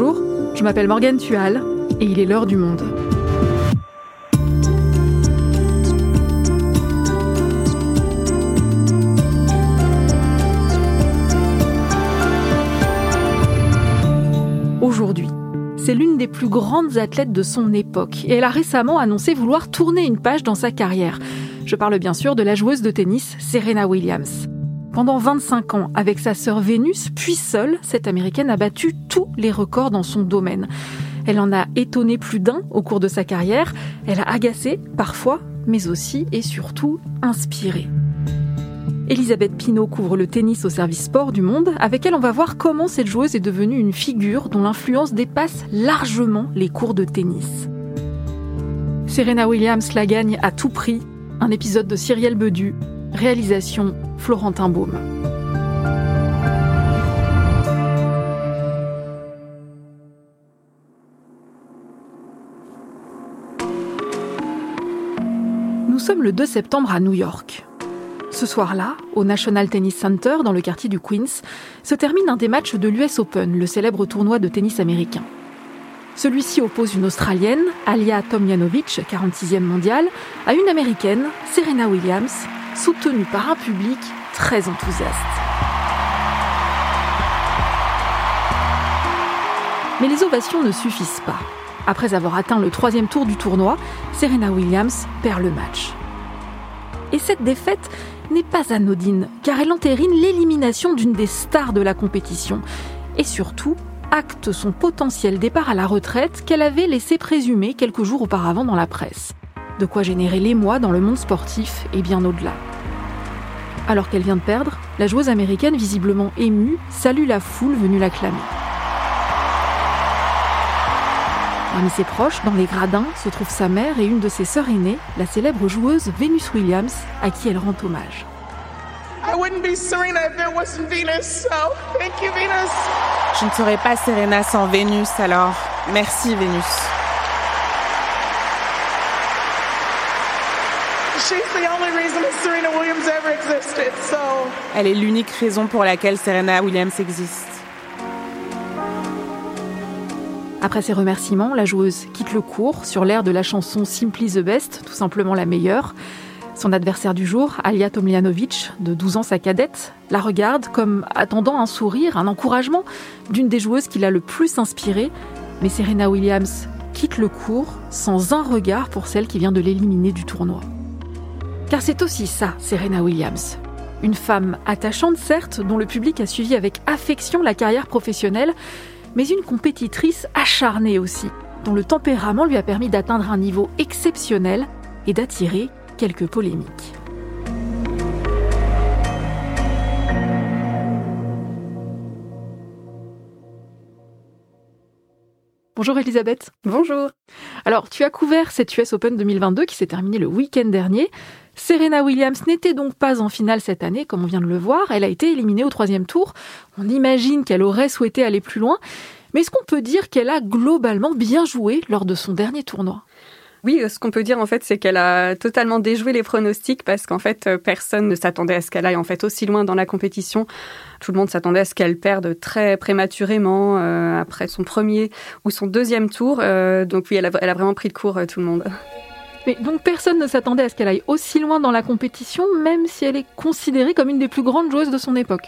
Bonjour, je m'appelle Morgane Tual et il est l'heure du monde. Aujourd'hui, c'est l'une des plus grandes athlètes de son époque et elle a récemment annoncé vouloir tourner une page dans sa carrière. Je parle bien sûr de la joueuse de tennis Serena Williams. Pendant 25 ans, avec sa sœur Vénus, puis seule, cette américaine a battu tous les records dans son domaine. Elle en a étonné plus d'un au cours de sa carrière, elle a agacé parfois, mais aussi et surtout inspiré. Elisabeth Pinault couvre le tennis au service sport du monde. Avec elle, on va voir comment cette joueuse est devenue une figure dont l'influence dépasse largement les cours de tennis. Serena Williams la gagne à tout prix. Un épisode de Cyrielle Bedu, réalisation Florentin Baume. Nous sommes le 2 septembre à New York. Ce soir-là, au National Tennis Center, dans le quartier du Queens, se termine un des matchs de l'US Open, le célèbre tournoi de tennis américain. Celui-ci oppose une Australienne, Alia Tomljanovic, 46e mondiale, à une Américaine, Serena Williams, soutenue par un public très enthousiaste. Mais les ovations ne suffisent pas. Après avoir atteint le troisième tour du tournoi, Serena Williams perd le match. Et cette défaite n'est pas anodine, car elle entérine l'élimination d'une des stars de la compétition. Et surtout, acte son potentiel départ à la retraite qu'elle avait laissé présumer quelques jours auparavant dans la presse. De quoi générer l'émoi dans le monde sportif et bien au-delà. Alors qu'elle vient de perdre, la joueuse américaine, visiblement émue, salue la foule venue l'acclamer. Parmi ses proches, dans les gradins, se trouve sa mère et une de ses sœurs aînées, la célèbre joueuse Venus Williams, à qui elle rend hommage. Je ne serais pas Serena sans Vénus, alors merci Vénus. Elle est l'unique raison pour laquelle Serena Williams existe. Après ses remerciements, la joueuse quitte le cours sur l'air de la chanson Simply the Best, tout simplement la meilleure. Son adversaire du jour, Alia Tomljanovic, de 12 ans sa cadette, la regarde comme attendant un sourire, un encouragement d'une des joueuses qui l'a le plus inspirée. Mais Serena Williams quitte le cours sans un regard pour celle qui vient de l'éliminer du tournoi. Car c'est aussi ça, Serena Williams. Une femme attachante, certes, dont le public a suivi avec affection la carrière professionnelle, mais une compétitrice acharnée aussi, dont le tempérament lui a permis d'atteindre un niveau exceptionnel et d'attirer quelques polémiques. Bonjour Elisabeth. Bonjour. Alors, tu as couvert cette US Open 2022 qui s'est terminée le week-end dernier. Serena Williams n'était donc pas en finale cette année, comme on vient de le voir. Elle a été éliminée au troisième tour. On imagine qu'elle aurait souhaité aller plus loin. Mais est-ce qu'on peut dire qu'elle a globalement bien joué lors de son dernier tournoi? Oui, ce qu'on peut dire en fait, c'est qu'elle a totalement déjoué les pronostics parce qu'en fait, personne ne s'attendait à ce qu'elle aille en fait aussi loin dans la compétition. Tout le monde s'attendait à ce qu'elle perde très prématurément euh, après son premier ou son deuxième tour. Euh, donc oui, elle a, vraiment pris de court euh, tout le monde. Mais donc personne ne s'attendait à ce qu'elle aille aussi loin dans la compétition, même si elle est considérée comme une des plus grandes joueuses de son époque.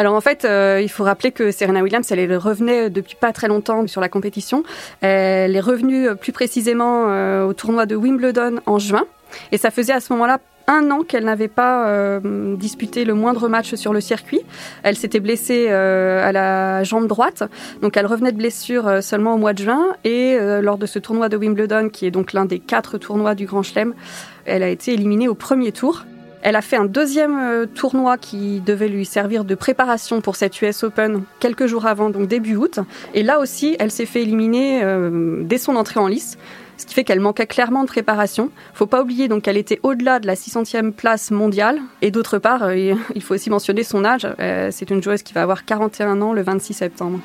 Alors en fait, euh, il faut rappeler que Serena Williams, elle revenait depuis pas très longtemps sur la compétition. Elle est revenue euh, plus précisément euh, au tournoi de Wimbledon en juin. Et ça faisait à ce moment-là un an qu'elle n'avait pas disputé le moindre match sur le circuit. Elle s'était blessée à la jambe droite, donc elle revenait de blessure seulement au mois de juin. Et lors de ce tournoi de Wimbledon, qui est donc l'un des quatre tournois du Grand Chelem, elle a été éliminée au premier tour. Elle a fait un deuxième euh, tournoi qui devait lui servir de préparation pour cette US Open quelques jours avant, donc début août. Et là aussi, elle s'est fait éliminer euh, dès son entrée en lice ce qui fait qu'elle manquait clairement de préparation. Faut pas oublier donc qu'elle était au-delà de la 600e place mondiale et d'autre part, euh, il faut aussi mentionner son âge. c'est une joueuse qui va avoir 41 ans le 26 septembre.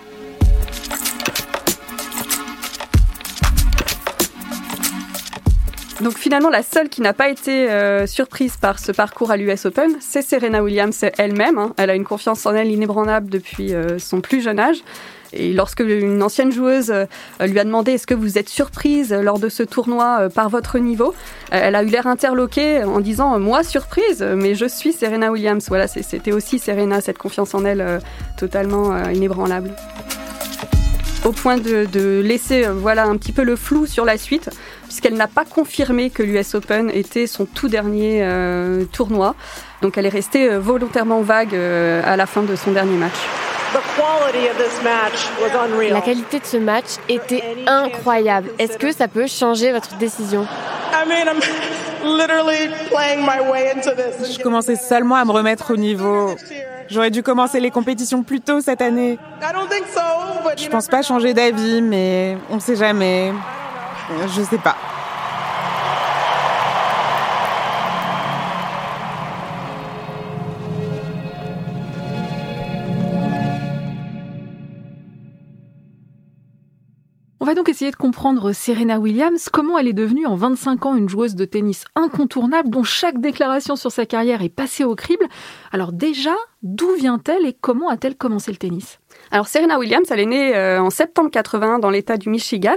Donc finalement, la seule qui n'a pas été euh, surprise par ce parcours à l'US Open, c'est Serena Williams elle-même. Hein. Elle a une confiance en elle inébranlable depuis euh, son plus jeune âge. Et lorsque une ancienne joueuse lui a demandé est-ce que vous êtes surprise lors de ce tournoi par votre niveau, elle a eu l'air interloquée en disant moi surprise, mais je suis Serena Williams. Voilà, c'était aussi Serena, cette confiance en elle totalement inébranlable au point de, laisser voilà un petit peu le flou sur la suite puisqu'elle n'a pas confirmé que l'US Open était son tout dernier tournoi. Donc elle est restée euh, volontairement vague euh, à la fin de son dernier match. La qualité de ce match était incroyable. Est-ce que ça peut changer votre décision? Je commençais seulement à me remettre au niveau. J'aurais dû commencer les compétitions plus tôt cette année. Je pense pas changer d'avis, mais on sait jamais. Je sais pas. On va donc essayer de comprendre Serena Williams, comment elle est devenue en 25 ans une joueuse de tennis incontournable dont chaque déclaration sur sa carrière est passée au crible. Alors déjà, d'où vient-elle et comment a-t-elle commencé le tennis? Alors Serena Williams, elle est née euh, en septembre 80 dans l'État du Michigan.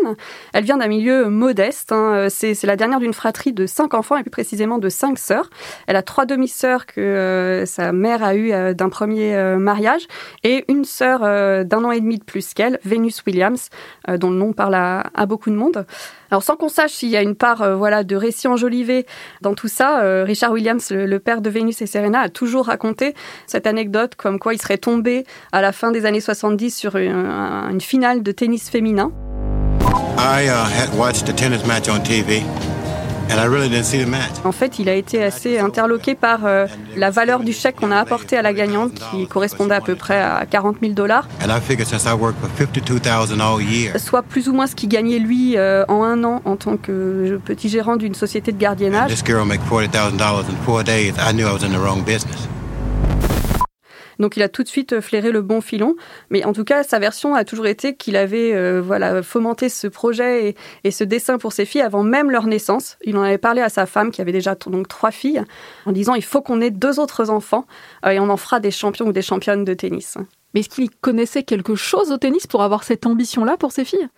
Elle vient d'un milieu modeste. Hein. Euh, c'est la dernière d'une fratrie de cinq enfants et plus précisément de cinq sœurs. Elle a trois demi-sœurs que euh, sa mère a eu d'un premier mariage et une sœur d'un an et demi de plus qu'elle, Venus Williams, dont le nom parle à, beaucoup de monde. Alors sans qu'on sache s'il y a une part voilà de récit enjolivé dans tout ça, Richard Williams, le, père de Venus et Serena, a toujours raconté cette anecdote comme quoi il serait tombé à la fin des années 70 sur une, finale de tennis féminin. En fait, il a été assez interloqué par euh, la valeur du chèque qu'on a apporté à la gagnante, qui correspondait à peu près à 40 000 dollars. Soit plus ou moins ce qu'il gagnait lui euh, en un an en tant que petit gérant d'une société de gardiennage. Donc il a tout de suite euh, flairé le bon filon. Mais en tout cas, sa version a toujours été qu'il avait euh, voilà fomenté ce projet et, ce dessin pour ses filles avant même leur naissance. Il en avait parlé à sa femme qui avait déjà donc trois filles en disant il faut qu'on ait deux autres enfants euh, et on en fera des champions ou des championnes de tennis. Mais est-ce qu'il connaissait quelque chose au tennis pour avoir cette ambition-là pour ses filles?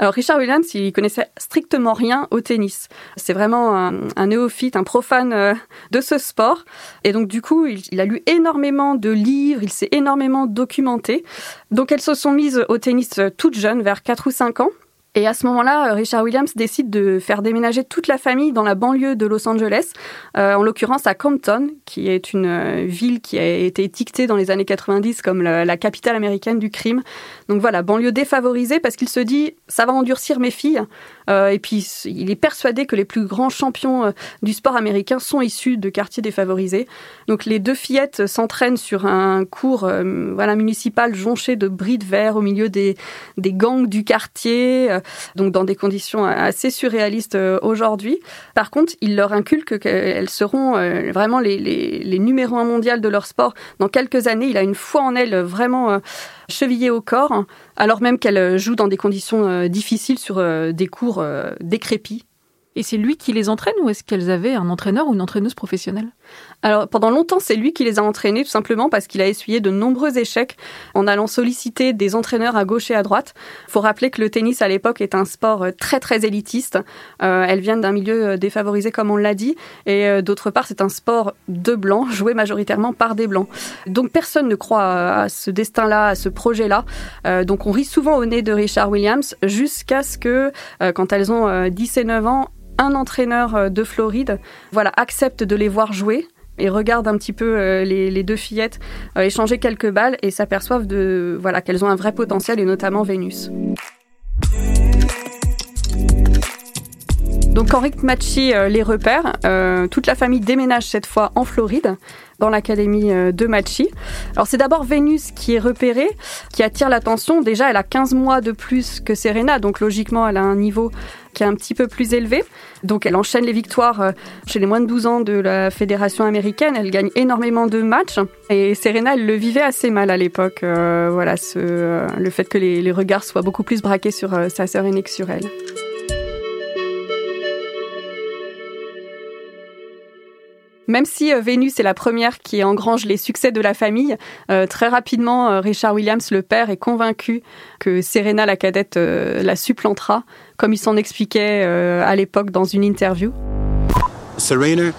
Alors Richard Williams, il connaissait strictement rien au tennis. C'est vraiment un, néophyte, un profane euh, de ce sport. Et donc du coup, il, a lu énormément de livres, il s'est énormément documenté. Donc elles se sont mises au tennis euh, toutes jeunes, vers 4 ou 5 ans. Et à ce moment-là, Richard Williams décide de faire déménager toute la famille dans la banlieue de Los Angeles, euh, en l'occurrence à Compton, qui est une euh, ville qui a été étiquetée dans les années 90 comme la, capitale américaine du crime. Donc voilà, banlieue défavorisée parce qu'il se dit ça va endurcir mes filles. Euh, et puis il est persuadé que les plus grands champions du sport américain sont issus de quartiers défavorisés. Donc les deux fillettes s'entraînent sur un cours voilà municipal jonché de bris de verre au milieu des gangs du quartier donc dans des conditions assez surréalistes euh, aujourd'hui. Par contre, il leur inculque qu'elles seront euh, vraiment les, numéros un mondial de leur sport dans quelques années. Il a une foi en elles vraiment euh, chevillée au corps, alors même qu'elles jouent dans des conditions difficiles sur des cours décrépits. Et c'est lui qui les entraîne ou est-ce qu'elles avaient un entraîneur ou une entraîneuse professionnelle? Alors pendant longtemps, c'est lui qui les a entraînés tout simplement parce qu'il a essuyé de nombreux échecs en allant solliciter des entraîneurs à gauche et à droite. Il faut rappeler que le tennis à l'époque est un sport euh, très très élitiste. Euh, elles viennent d'un milieu euh, défavorisé comme on l'a dit et d'autre part, c'est un sport de blancs joué majoritairement par des blancs. Donc personne ne croit à ce destin-là, à ce projet-là. donc on rit souvent au nez de Richard Williams jusqu'à ce que quand elles ont 10 et 9 ans, un entraîneur euh, de Floride voilà, accepte de les voir jouer et regarde un petit peu euh, les, deux fillettes euh, échanger quelques balles et s'aperçoivent de voilà qu'elles ont un vrai potentiel et notamment Vénus. Donc quand Rick Machi les repère, toute la famille déménage cette fois en Floride dans l'académie de Machi. Alors c'est d'abord Vénus qui est repérée, qui attire l'attention. Déjà, elle a 15 mois de plus que Serena, donc logiquement, elle a un niveau qui est un petit peu plus élevé. Donc elle enchaîne les victoires euh, chez les moins de 12 ans de la fédération américaine. Elle gagne énormément de matchs. Et Serena, elle le vivait assez mal à l'époque. Euh, voilà, euh, le fait que les, regards soient beaucoup plus braqués sur sa sœur aînée que sur elle. Même si Vénus est la première qui engrange les succès de la famille, très rapidement, Richard Williams, le père, est convaincu que Serena, la cadette, la supplantera, comme il s'en expliquait à l'époque dans une interview. Serena,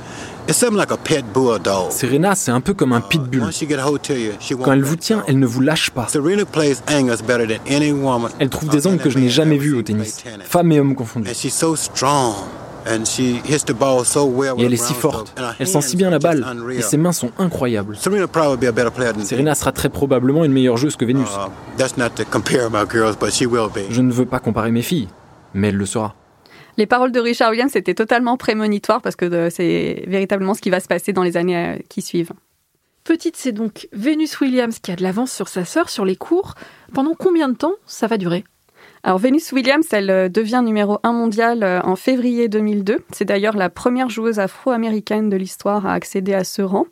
Serena, c'est un peu comme un pitbull. Quand elle vous tient, elle ne vous lâche pas. Elle trouve des angles que je n'ai jamais vus au tennis, femmes et hommes confondus. Et elle est si forte. Elle sent si bien la balle. Et ses mains sont incroyables. Serena sera très probablement une meilleure joueuse que Vénus. Uh, je ne veux pas comparer mes filles, mais elle le sera. Les paroles de Richard Williams étaient totalement prémonitoires parce que euh, c'est véritablement ce qui va se passer dans les années euh, qui suivent. Petite, c'est donc Venus Williams qui a de l'avance sur sa sœur sur les cours. Pendant combien de temps ça va durer? Alors Venus Williams, elle euh, devient numéro 1 mondial en février 2002. C'est d'ailleurs la première joueuse afro-américaine de l'histoire à accéder à ce rang.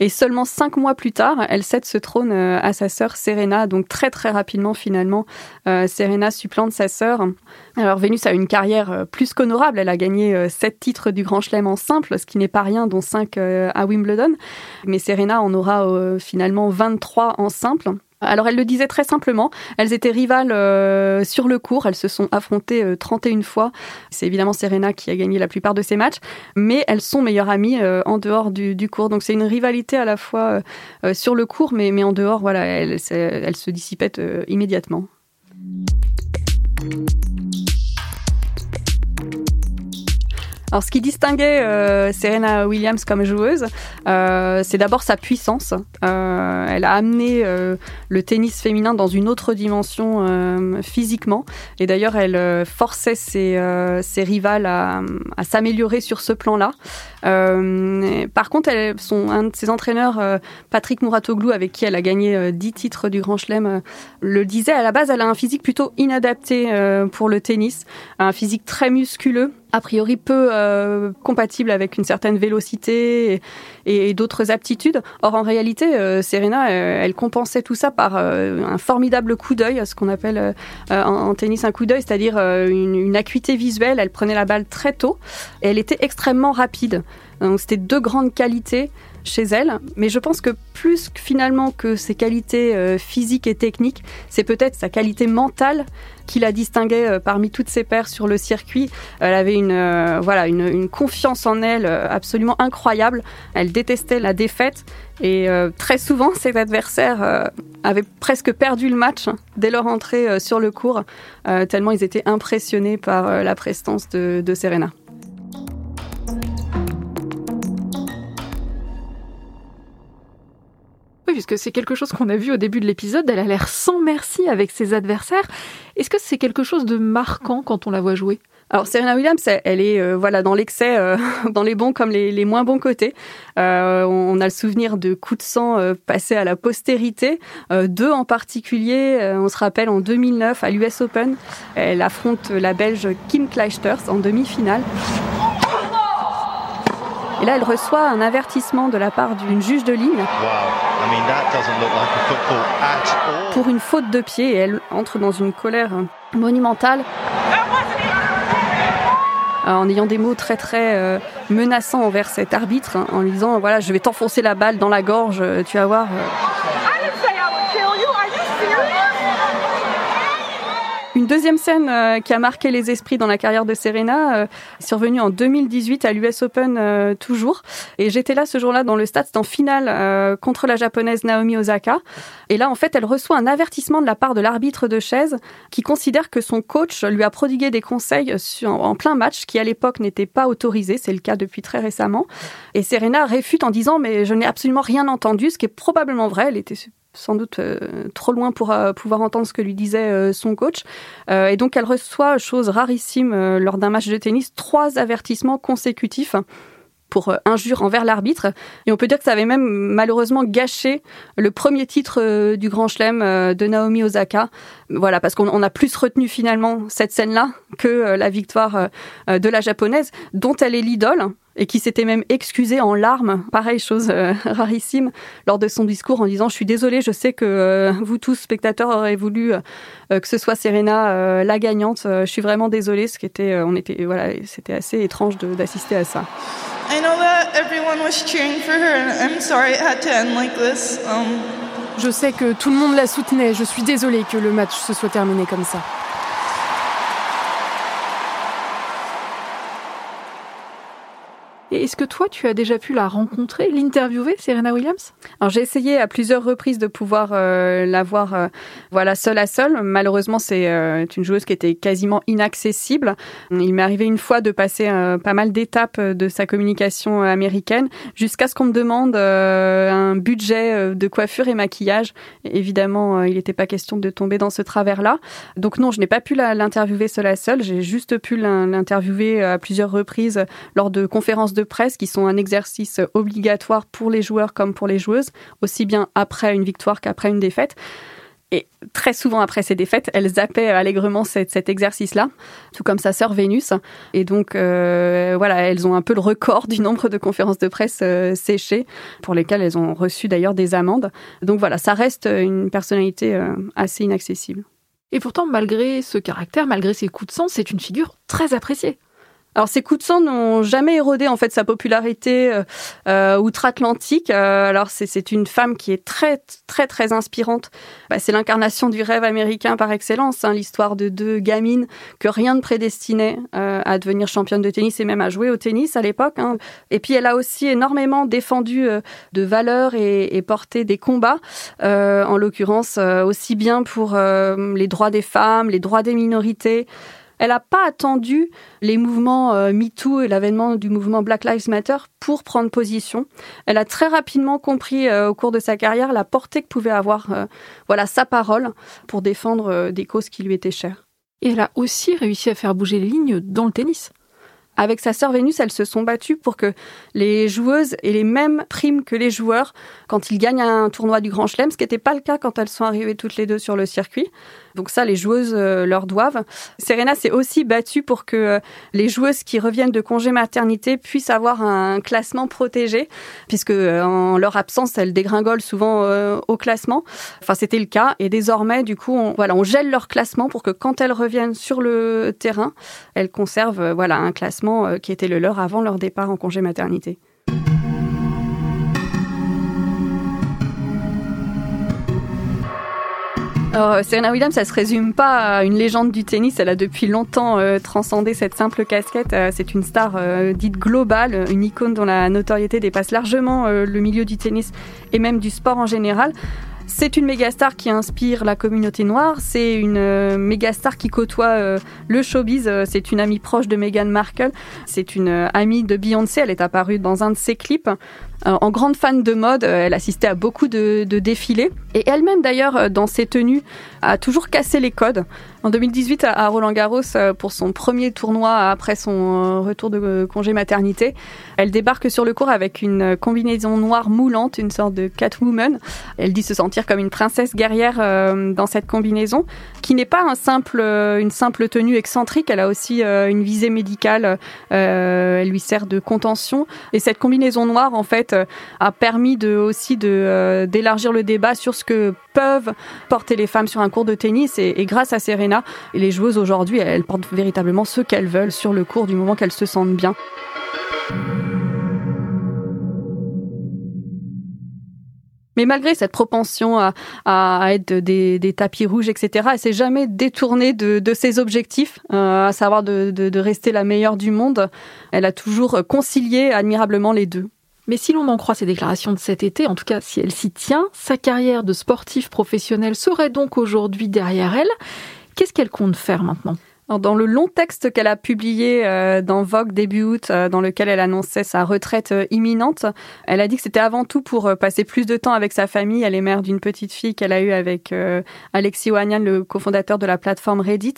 Et seulement cinq mois plus tard, elle cède ce trône euh, à sa sœur Serena. Donc très très rapidement finalement, euh, Serena supplante sa sœur. Alors Vénus a une carrière euh, plus qu'honorable. Elle a gagné sept titres du Grand Chelem en simple, ce qui n'est pas rien, dont cinq à Wimbledon. Mais Serena en aura finalement 23 en simple. Alors elle le disait très simplement, elles étaient rivales euh, sur le court, elles se sont affrontées 31 euh, fois. C'est évidemment Serena qui a gagné la plupart de ces matchs, mais elles sont meilleures amies euh, en dehors du, court. Donc c'est une rivalité à la fois sur le court, mais, mais en dehors, voilà, elles, elles se dissipent immédiatement. Alors, ce qui distinguait euh, Serena Williams comme joueuse, euh, c'est d'abord sa puissance. Euh, elle a amené le tennis féminin dans une autre dimension physiquement. Et d'ailleurs, elle forçait ses, ses rivales à, à s'améliorer sur ce plan-là. par contre, elle, son, un de ses entraîneurs, Patrick Mouratoglou, avec qui elle a gagné 10 titres du Grand Chelem, le disait, à la base, elle a un physique plutôt inadapté pour le tennis, un physique très musculeux a priori peu euh, compatible avec une certaine vélocité et, d'autres aptitudes. Or, en réalité, euh, Serena, euh, elle compensait tout ça par un formidable coup d'œil, ce qu'on appelle en, tennis un coup d'œil, c'est-à-dire une, une, acuité visuelle. Elle prenait la balle très tôt et elle était extrêmement rapide. Donc, c'était deux grandes qualités chez elle. Mais je pense que plus finalement que ses qualités euh, physiques et techniques, c'est peut-être sa qualité mentale qui la distinguait euh, parmi toutes ses pairs sur le circuit. Elle avait une, euh, voilà, une, confiance en elle absolument incroyable. Elle détestait la défaite et très souvent ses adversaires avaient presque perdu le match dès leur entrée sur le court, tellement ils étaient impressionnés par la prestance de Serena. Puisque c'est quelque chose qu'on a vu au début de l'épisode. Elle a l'air sans merci avec ses adversaires. Est-ce que c'est quelque chose de marquant quand on la voit jouer? Alors Serena Williams, elle est euh, voilà dans l'excès, euh, dans les bons comme les, moins bons côtés. Euh, on a le souvenir de coups de sang passés à la postérité, deux en particulier. on se rappelle en 2009 à l'US Open, elle affronte la Belge Kim Clijsters en demi-finale. Et là, elle reçoit un avertissement de la part d'une juge de ligne. Pour une faute de pied et elle entre dans une colère monumentale. En ayant des mots très très euh, menaçants envers cet arbitre, hein, en lui disant voilà je vais t'enfoncer la balle dans la gorge, tu vas voir. Euh. Une deuxième scène euh, qui a marqué les esprits dans la carrière de Serena euh, survenue en 2018 à l'US Open euh, toujours. Et j'étais là ce jour-là dans le stade, c'était en finale contre la japonaise Naomi Osaka. Et là, en fait, elle reçoit un avertissement de la part de l'arbitre de chaise qui considère que son coach lui a prodigué des conseils en plein match qui à l'époque n'étaient pas autorisés. C'est le cas depuis très récemment. Et Serena réfute en disant mais je n'ai absolument rien entendu, ce qui est probablement vrai. Elle était sans doute euh, trop loin pour euh, pouvoir entendre ce que lui disait euh, son coach. et donc elle reçoit, chose rarissime lors d'un match de tennis, trois avertissements consécutifs pour injure envers l'arbitre. Et on peut dire que ça avait même malheureusement gâché le premier titre du Grand Chelem de Naomi Osaka. Voilà, parce qu'on a plus retenu finalement cette scène-là que la victoire de la japonaise, dont elle est l'idole et qui s'était même excusé en larmes, pareil chose euh, rarissime, lors de son discours en disant je suis désolé, je sais que euh, vous tous spectateurs aurez voulu euh, que ce soit Serena la gagnante, je suis vraiment désolée, ce qui était on était voilà, c'était assez étrange d'assister à ça. Je sais que tout le monde la soutenait. Je suis désolée que le match se soit terminé comme ça. Et est-ce que toi, tu as déjà pu la rencontrer, l'interviewer, Serena Williams? Alors j'ai essayé à plusieurs reprises de pouvoir euh, la voir, euh, voilà, seule à seule. Malheureusement, c'est euh, une joueuse qui était quasiment inaccessible. Il m'est arrivé une fois de passer pas mal d'étapes de sa communication américaine, jusqu'à ce qu'on me demande un budget de coiffure et maquillage. évidemment, il n'était pas question de tomber dans ce travers-là. Donc non, je n'ai pas pu l'interviewer seule à seule. J'ai juste pu l'interviewer à plusieurs reprises lors de conférences de de presse qui sont un exercice obligatoire pour les joueurs comme pour les joueuses, aussi bien après une victoire qu'après une défaite. Et très souvent après ces défaites, elles zappaient allègrement cet, exercice-là, tout comme sa sœur Vénus. Et donc, euh, voilà, elles ont un peu le record du nombre de conférences de presse euh, séchées, pour lesquelles elles ont reçu d'ailleurs des amendes. Donc voilà, ça reste une personnalité euh, assez inaccessible. Et pourtant, malgré ce caractère, malgré ses coups de sang, c'est une figure très appréciée. Alors ces coups de sang n'ont jamais érodé en fait sa popularité euh, euh outre-Atlantique. Euh, alors c'est une femme qui est très très très inspirante. Bah, c'est l'incarnation du rêve américain par excellence. Hein, L'histoire de deux gamines que rien ne prédestinait euh, à devenir championne de tennis et même à jouer au tennis à l'époque. Hein. Et puis elle a aussi énormément défendu de valeurs et, et, porté des combats. en l'occurrence aussi bien pour les droits des femmes, les droits des minorités. Elle n'a pas attendu les mouvements euh, MeToo et l'avènement du mouvement Black Lives Matter pour prendre position. Elle a très rapidement compris euh, au cours de sa carrière la portée que pouvait avoir euh, voilà sa parole pour défendre des causes qui lui étaient chères. Et elle a aussi réussi à faire bouger les lignes dans le tennis. Avec sa sœur Vénus, elles se sont battues pour que les joueuses aient les mêmes primes que les joueurs quand ils gagnent un tournoi du Grand Chelem, ce qui n'était pas le cas quand elles sont arrivées toutes les deux sur le circuit. Donc ça, les joueuses euh, leur doivent. Serena s'est aussi battue pour que euh, les joueuses qui reviennent de congé maternité puissent avoir un classement protégé, puisque euh, en leur absence, elles dégringolent souvent au classement. Enfin, c'était le cas. Et désormais, du coup, on, voilà, on gèle leur classement pour que quand elles reviennent sur le terrain, elles conservent voilà un classement qui était le leur avant leur départ en congé maternité. Alors, Serena Williams, ça se résume pas à une légende du tennis. Elle a depuis longtemps euh, transcendé cette simple casquette. Euh, c'est une star euh, dite globale, une icône dont la notoriété dépasse largement le milieu du tennis et même du sport en général. C'est une méga star qui inspire la communauté noire. C'est une méga star qui côtoie le showbiz. C'est une amie proche de Meghan Markle. C'est une amie de Beyoncé. Elle est apparue dans un de ses clips. Euh, en grande fan de mode, euh, elle assistait à beaucoup de, défilés. Et elle-même, d'ailleurs, euh, dans ses tenues, a toujours cassé les codes. En 2018, à Roland Garros, pour son premier tournoi après son retour de congé maternité, elle débarque sur le court avec une combinaison noire moulante, une sorte de Catwoman. Elle dit se sentir comme une princesse guerrière dans cette combinaison, qui n'est pas un simple, une simple tenue excentrique. Elle a aussi une visée médicale. Elle lui sert de contention. Et cette combinaison noire, en fait, euh, a permis aussi euh, d'élargir le débat sur ce que peuvent porter les femmes sur un court de tennis. Et, grâce à Serena, les joueuses aujourd'hui, elles portent véritablement ce qu'elles veulent sur le court du moment qu'elles se sentent bien. Mais malgré cette propension à, être des, tapis rouges, etc., elle s'est jamais détournée de, ses objectifs, euh, à savoir de, rester la meilleure du monde. Elle a toujours concilié admirablement les deux. Mais si l'on en croit ses déclarations de cet été, en tout cas si elle s'y tient, sa carrière de sportif professionnel serait donc aujourd'hui derrière elle. Qu'est-ce qu'elle compte faire maintenant? Dans le long texte qu'elle a publié euh, dans Vogue début août, euh, dans lequel elle annonçait sa retraite euh, imminente, elle a dit que c'était avant tout pour passer plus de temps avec sa famille. Elle est mère d'une petite fille qu'elle a eue avec Alexis Ohanian, le cofondateur de la plateforme Reddit.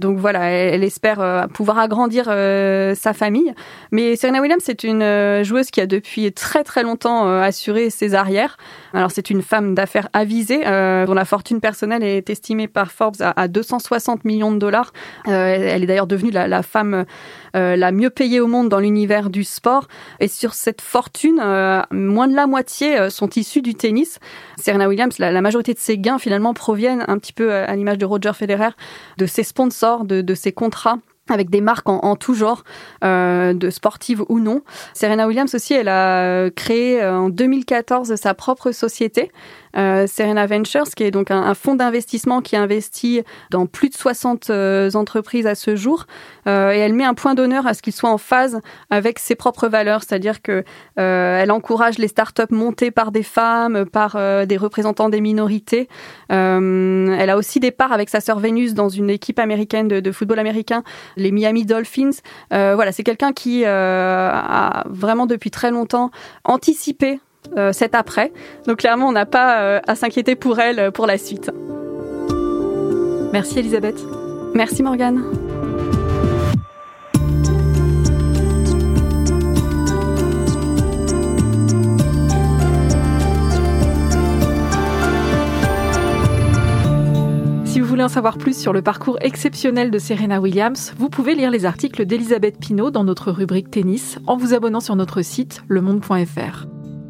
Donc voilà, elle, espère pouvoir agrandir sa famille. Mais Serena Williams, c'est une joueuse qui a depuis très très longtemps assuré ses arrières. Alors c'est une femme d'affaires avisée, dont la fortune personnelle est estimée par Forbes à 260 millions de dollars. Euh, elle est d'ailleurs devenue la, femme euh, la mieux payée au monde dans l'univers du sport. Et sur cette fortune, euh, moins de la moitié sont issus du tennis. Serena Williams, la, majorité de ses gains finalement proviennent un petit peu à l'image de Roger Federer, de ses sponsors, de, ses contrats avec des marques en, tout genre, de sportives ou non. Serena Williams aussi, elle a créé en 2014 sa propre société euh, Serena Ventures, qui est donc un, fonds d'investissement qui investit dans plus de 60 euh, entreprises à ce jour. Euh, et elle met un point d'honneur à ce qu'il soit en phase avec ses propres valeurs, c'est-à-dire que elle encourage les startups montées par des femmes, par des représentants des minorités. elle a aussi des parts avec sa sœur Vénus dans une équipe américaine de, de football américain, les Miami Dolphins. voilà, c'est quelqu'un qui a vraiment depuis très longtemps anticipé cet après. Donc clairement, on n'a pas euh, à s'inquiéter pour elle euh, pour la suite. Merci Elisabeth. Merci Morgane. Si vous voulez en savoir plus sur le parcours exceptionnel de Serena Williams, vous pouvez lire les articles d'Elisabeth Pinault dans notre rubrique tennis en vous abonnant sur notre site lemonde.fr.